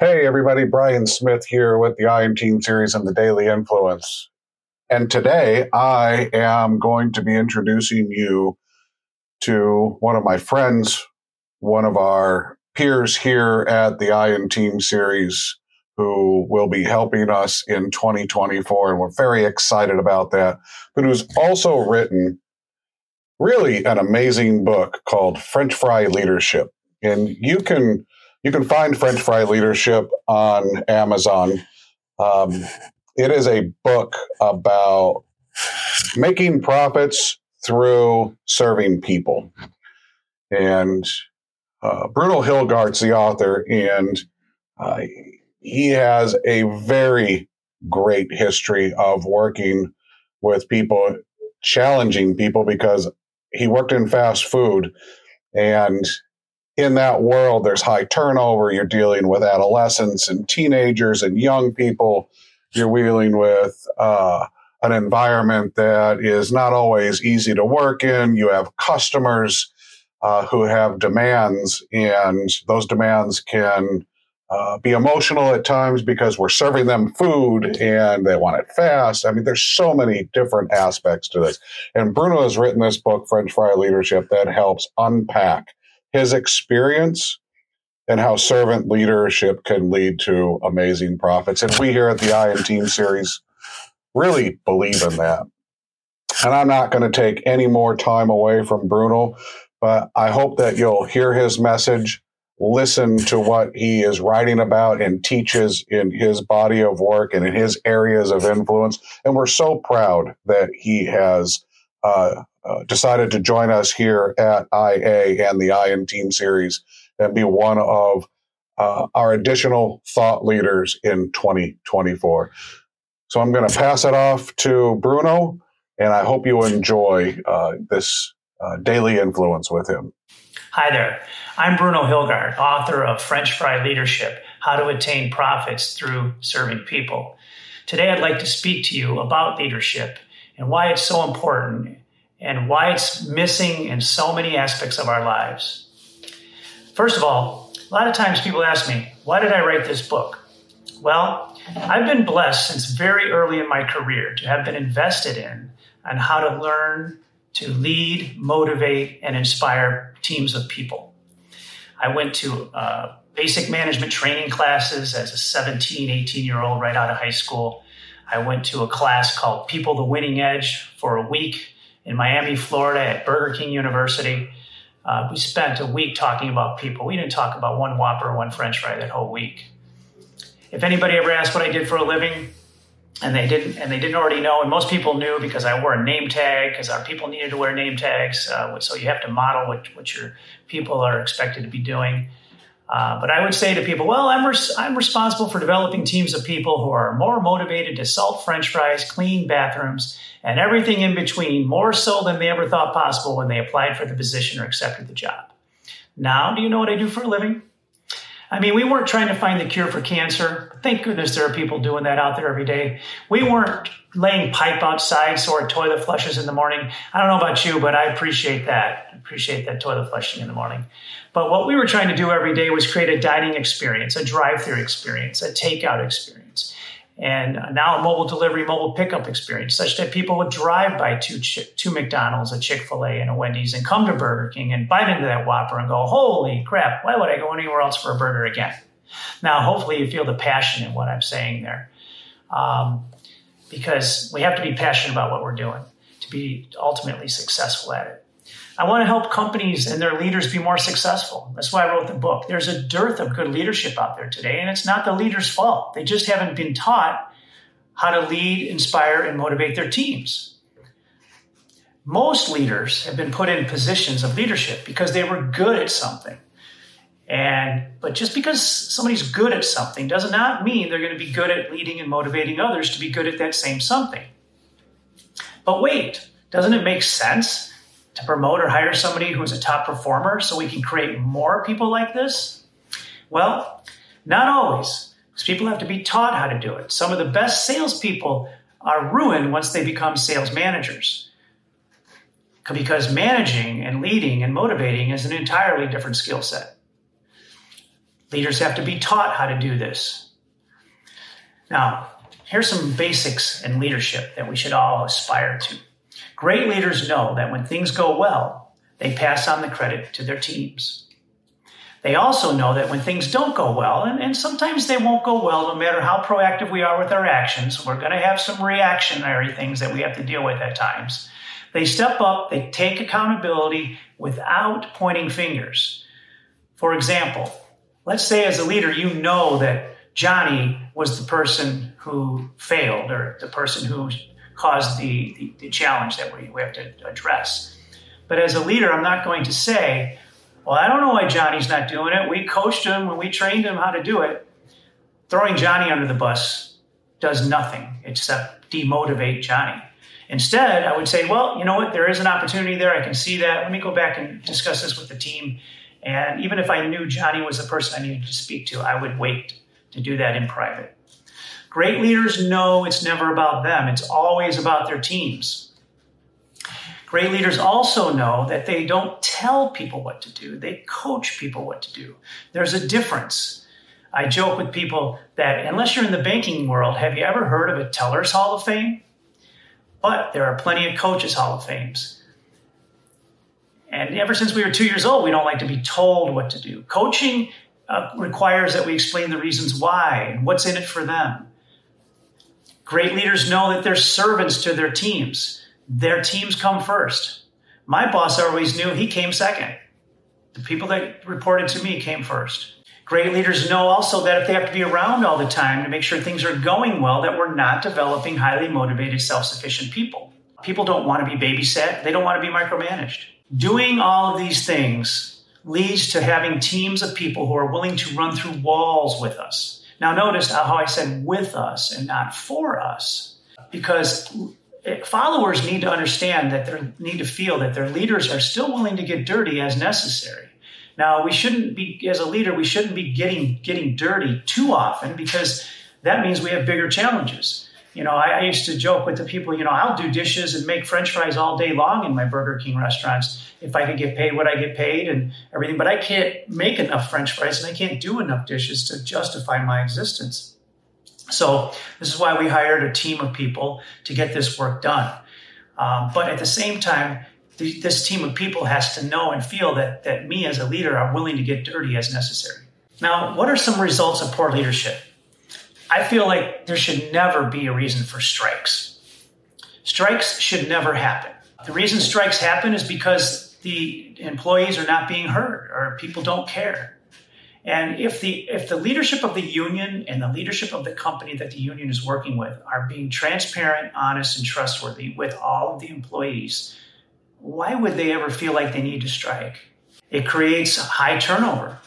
Hey, everybody, Brian Smith here with the I in Team series and the Daily Influence. And today I am going to be introducing you to one of my friends, one of our peers here at the I in Team series, who will be helping us in 2024. And we're very excited about that. But who's also written really an amazing book called French Fry Leadership. And you can you can find French Fry Leadership on Amazon. Um, it is a book about making profits through serving people. And uh, Bruno Hilgard's the author, and uh, he has a very great history of working with people, challenging people because he worked in fast food and in that world, there's high turnover. You're dealing with adolescents and teenagers and young people. You're dealing with uh, an environment that is not always easy to work in. You have customers uh, who have demands, and those demands can uh, be emotional at times because we're serving them food and they want it fast. I mean, there's so many different aspects to this. And Bruno has written this book, French Fry Leadership, that helps unpack his experience and how servant leadership can lead to amazing profits. And we here at the I in Team series really believe in that. And I'm not going to take any more time away from Bruno, but I hope that you'll hear his message, listen to what he is writing about and teaches in his body of work and in his areas of influence. And we're so proud that he has decided to join us here at IA and the I in Team series and be one of uh, our additional thought leaders in 2024. So I'm going to pass it off to Bruno, and I hope you enjoy uh, this uh, daily influence with him. Hi there. I'm Bruno Hilgard, author of French Fry Leadership How to Attain Profits Through Serving People. Today, I'd like to speak to you about leadership and why it's so important and why it's missing in so many aspects of our lives. First of all, a lot of times people ask me, why did I write this book? Well, I've been blessed since very early in my career to have been invested in on how to learn to lead, motivate, and inspire teams of people. I went to uh, basic management training classes as a 17, 18 year old right out of high school. I went to a class called People the Winning Edge for a week in Miami, Florida at Burger King University. Uh, we spent a week talking about people. We didn't talk about one Whopper one French fry that whole week. If anybody ever asked what I did for a living, and they didn't, and they didn't already know, and most people knew because I wore a name tag because our people needed to wear name tags. Uh, so you have to model what, what your people are expected to be doing. Uh, but I would say to people, well, I'm, res- I'm responsible for developing teams of people who are more motivated to salt french fries, clean bathrooms, and everything in between, more so than they ever thought possible when they applied for the position or accepted the job. Now, do you know what I do for a living? I mean, we weren't trying to find the cure for cancer. Thank goodness there are people doing that out there every day. We weren't laying pipe outside so our toilet flushes in the morning. I don't know about you, but I appreciate that. I appreciate that toilet flushing in the morning. But what we were trying to do every day was create a dining experience, a drive-through experience, a takeout experience, and now a mobile delivery, mobile pickup experience, such that people would drive by two two McDonald's, a Chick Fil A, and a Wendy's, and come to Burger King and bite into that Whopper and go, "Holy crap! Why would I go anywhere else for a burger again?" Now, hopefully, you feel the passion in what I'm saying there, um, because we have to be passionate about what we're doing to be ultimately successful at it. I want to help companies and their leaders be more successful. That's why I wrote the book. There's a dearth of good leadership out there today, and it's not the leader's fault. They just haven't been taught how to lead, inspire, and motivate their teams. Most leaders have been put in positions of leadership because they were good at something. And but just because somebody's good at something does not mean they're going to be good at leading and motivating others to be good at that same something. But wait, doesn't it make sense to promote or hire somebody who's a top performer so we can create more people like this? Well, not always, because people have to be taught how to do it. Some of the best salespeople are ruined once they become sales managers. Because managing and leading and motivating is an entirely different skill set. Leaders have to be taught how to do this. Now, here's some basics in leadership that we should all aspire to. Great leaders know that when things go well, they pass on the credit to their teams. They also know that when things don't go well, and, and sometimes they won't go well no matter how proactive we are with our actions, we're going to have some reactionary things that we have to deal with at times. They step up, they take accountability without pointing fingers. For example, let's say as a leader, you know that Johnny was the person who failed or the person who caused the, the, the challenge that we, we have to address. But as a leader, I'm not going to say, well, I don't know why Johnny's not doing it. We coached him and we trained him how to do it. Throwing Johnny under the bus does nothing except demotivate Johnny. Instead, I would say, well, you know what? There is an opportunity there. I can see that. Let me go back and discuss this with the team and even if I knew Johnny was the person I needed to speak to, I would wait to do that in private. Great leaders know it's never about them, it's always about their teams. Great leaders also know that they don't tell people what to do, they coach people what to do. There's a difference. I joke with people that unless you're in the banking world, have you ever heard of a Teller's Hall of Fame? But there are plenty of Coaches Hall of Fames. And ever since we were two years old, we don't like to be told what to do. Coaching uh, requires that we explain the reasons why and what's in it for them. Great leaders know that they're servants to their teams. Their teams come first. My boss always knew he came second. The people that reported to me came first. Great leaders know also that if they have to be around all the time to make sure things are going well, that we're not developing highly motivated, self sufficient people. People don't want to be babysat, they don't want to be micromanaged. Doing all of these things leads to having teams of people who are willing to run through walls with us. Now, notice how I said with us and not for us, because followers need to understand that they need to feel that their leaders are still willing to get dirty as necessary. Now, we shouldn't be, as a leader, we shouldn't be getting, getting dirty too often because that means we have bigger challenges. You know, I, I, used to joke with the people, you know, I'll do dishes and make french fries all day long in my Burger King restaurants if I could get paid what I get paid and everything. But I can't make enough french fries and I can't do enough dishes to justify my existence. So this is why we hired a team of people to get this work done. Um, but at the same time, this team of people has to know and feel that, that me as a leader are willing to get dirty as necessary. Now, what are some results of poor leadership? I feel like there should never be a reason for strikes. Strikes should never happen. The reason strikes happen is because the employees are not being heard or people don't care. And if the if the leadership of the union and the leadership of the company that the union is working with are being transparent, honest, and trustworthy with all of the employees, why would they ever feel like they need to strike? It creates high turnover.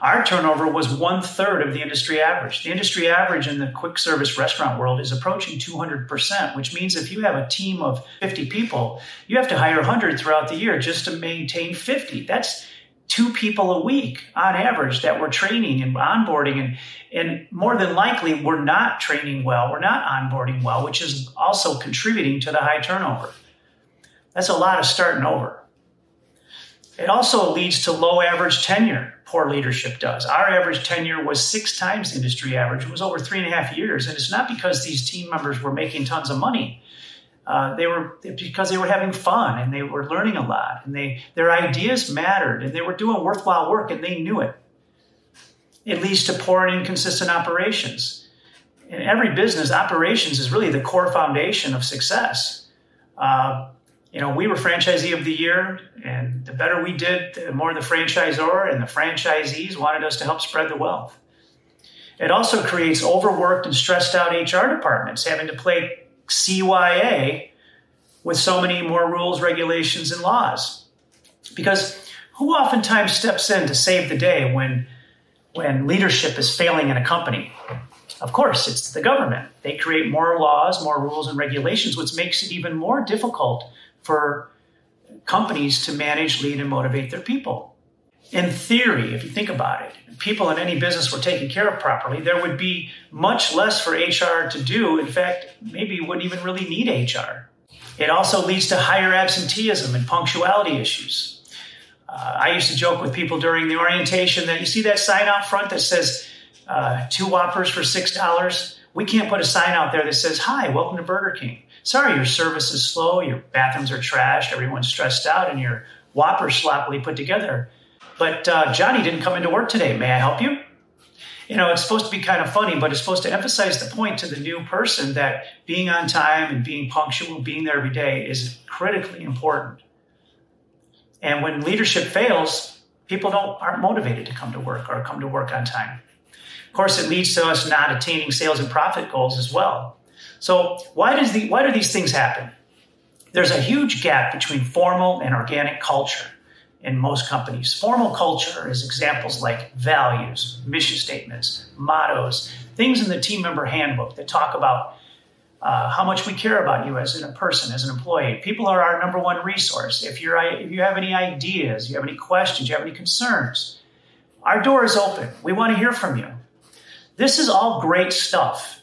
Our turnover was one third of the industry average. The industry average in the quick service restaurant world is approaching 200%, which means if you have a team of 50 people, you have to hire 100 throughout the year just to maintain 50. That's two people a week on average that we're training and onboarding and and more than likely we're not training well we're not onboarding well which is also contributing to the high turnover that's a lot of starting over it also leads to low average tenure poor leadership does. Our average tenure was six times industry average. It was over three and a half years. And it's not because these team members were making tons of money. Uh, they were because they were having fun and they were learning a lot and they their ideas mattered and they were doing worthwhile work and they knew it. It leads to poor and inconsistent operations. In every business, operations is really the core foundation of success. Uh, you know, we were franchisee of the year, and the better we did, the more the franchisor and the franchisees wanted us to help spread the wealth. It also creates overworked and stressed out HR departments having to play CYA with so many more rules, regulations, and laws. Because Who oftentimes steps in to save the day when, when leadership is failing in a company? Of course, it's the government. They create more laws, more rules, and regulations, which makes it even more difficult for companies to manage, lead, and motivate their people. In theory, if you think about it, if people in any business were taken care of properly, there would be much less for HR to do. In fact, maybe you wouldn't even really need HR. It also leads to higher absenteeism and punctuality issues. Uh, I used to joke with people during the orientation that you see that sign out front that says uh, two Whoppers for $6. We can't put a sign out there that says, Hi, welcome to Burger King. Sorry, your service is slow, your bathrooms are trashed, everyone's stressed out, and your Whopper's sloppily put together. But uh, Johnny didn't come into work today. May I help you? You know, it's supposed to be kind of funny, but it's supposed to emphasize the point to the new person that being on time and being punctual, being there every day is critically important. And when leadership fails, people don't aren't motivated to come to work or come to work on time. Of course, it leads to us not attaining sales and profit goals as well. So why does the why do these things happen? There's a huge gap between formal and organic culture in most companies. Formal culture is examples like values, mission statements, mottos, things in the team member handbook that talk about uh, how much we care about you as a person, as an employee. People are our number one resource. If you're if you have any ideas, you have any questions, you have any concerns, our door is open. We want to hear from you. This is all great stuff,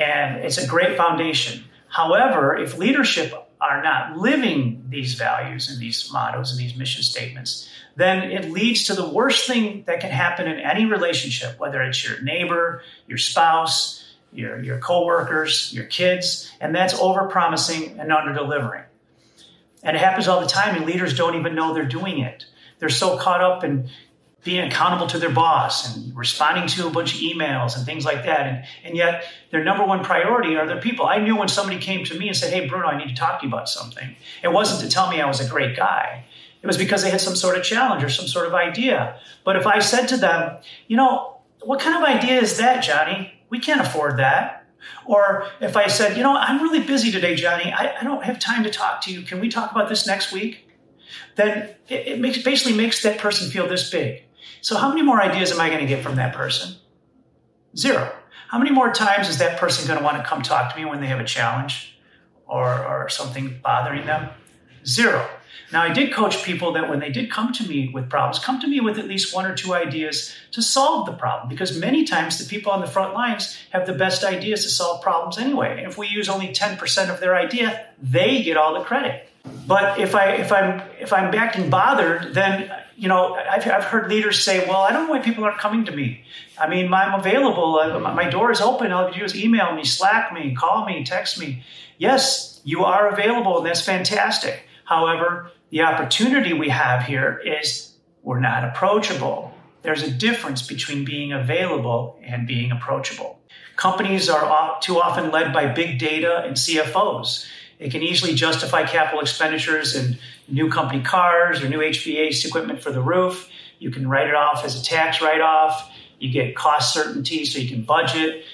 and it's a great foundation. However, if leadership are not living these values and these mottos and these mission statements, then it leads to the worst thing that can happen in any relationship, whether it's your neighbor, your spouse, your, your coworkers, your kids, and that's over-promising and under-delivering. And it happens all the time, and leaders don't even know they're doing it. They're so caught up in being accountable to their boss and responding to a bunch of emails and things like that. And, and yet, their number one priority are their people. I knew when somebody came to me and said, Hey, Bruno, I need to talk to you about something. It wasn't to tell me I was a great guy, it was because they had some sort of challenge or some sort of idea. But if I said to them, You know, what kind of idea is that, Johnny? We can't afford that. Or if I said, You know, I'm really busy today, Johnny, I, I don't have time to talk to you. Can we talk about this next week? Then it, makes, basically makes that person feel this big so, how many more ideas am I going to get from that person? Zero. How many more times is that person going to want to come talk to me when they have a challenge or, or something bothering them? Zero. Now, I did coach people that when they did come to me with problems, come to me with at least one or two ideas to solve the problem because many times the people on the front lines have the best ideas to solve problems anyway. And if we use only 10% of their idea, they get all the credit. But if I if I'm if I'm acting bothered, then you know I've, I've heard leaders say, "Well, I don't know why people aren't coming to me. I mean, I'm available. Uh, my door is open. All you do is email me, Slack me, call me, text me. Yes, you are available, and that's fantastic. However, the opportunity we have here is we're not approachable. There's a difference between being available and being approachable. Companies are too often led by big data and CFOs. They can easily justify capital expenditures in new company cars or new HVAC equipment for the roof. You can write it off as a tax write off. You get cost certainty so you can budget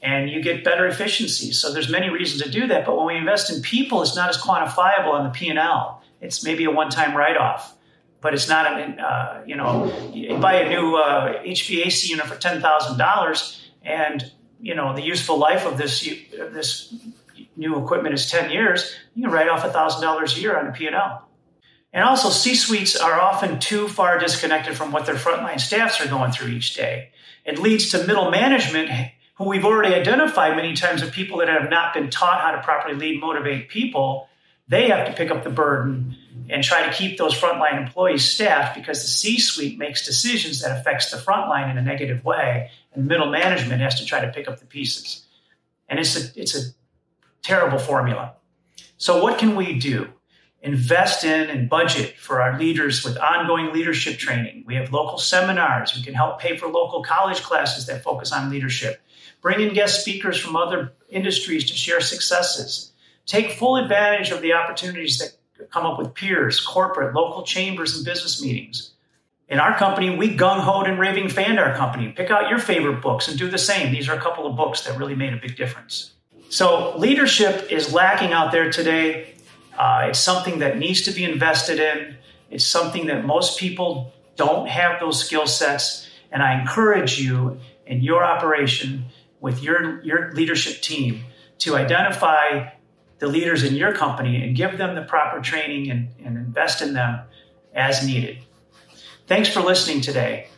and you get better efficiency. So there's many reasons to do that. But when we invest in people, it's not as quantifiable on the P&L. It's maybe a one-time write-off, but it's not an, uh, you know, you buy a new uh, HVAC unit for $10,000 and, you know, the useful life of this, this new equipment is 10 years, you can write off $1,000 a year on a P&L. And also, C-suites are often too far disconnected from what their frontline staffs are going through each day. It leads to middle management, who we've already identified many times of people that have not been taught how to properly lead, motivate people. They have to pick up the burden and try to keep those frontline employees staffed because the C-suite makes decisions that affects the frontline in a negative way, and middle management has to try to pick up the pieces. And it's a it's a terrible formula. So, what can we do? Invest in and budget for our leaders with ongoing leadership training. We have local seminars. We can help pay for local college classes that focus on leadership. Bring in guest speakers from other industries to share successes. Take full advantage of the opportunities that come up with peers, corporate, local chambers, and business meetings. In our company, we gung hoed and raving fanned our company. Pick out your favorite books and do the same. These are a couple of books that really made a big difference. So leadership is lacking out there today. Uh, it's something that needs to be invested in. It's something that most people don't have those skill sets. And I encourage you in your operation with your, your leadership team to identify the leaders in your company and give them the proper training and, and invest in them as needed. Thanks for listening today.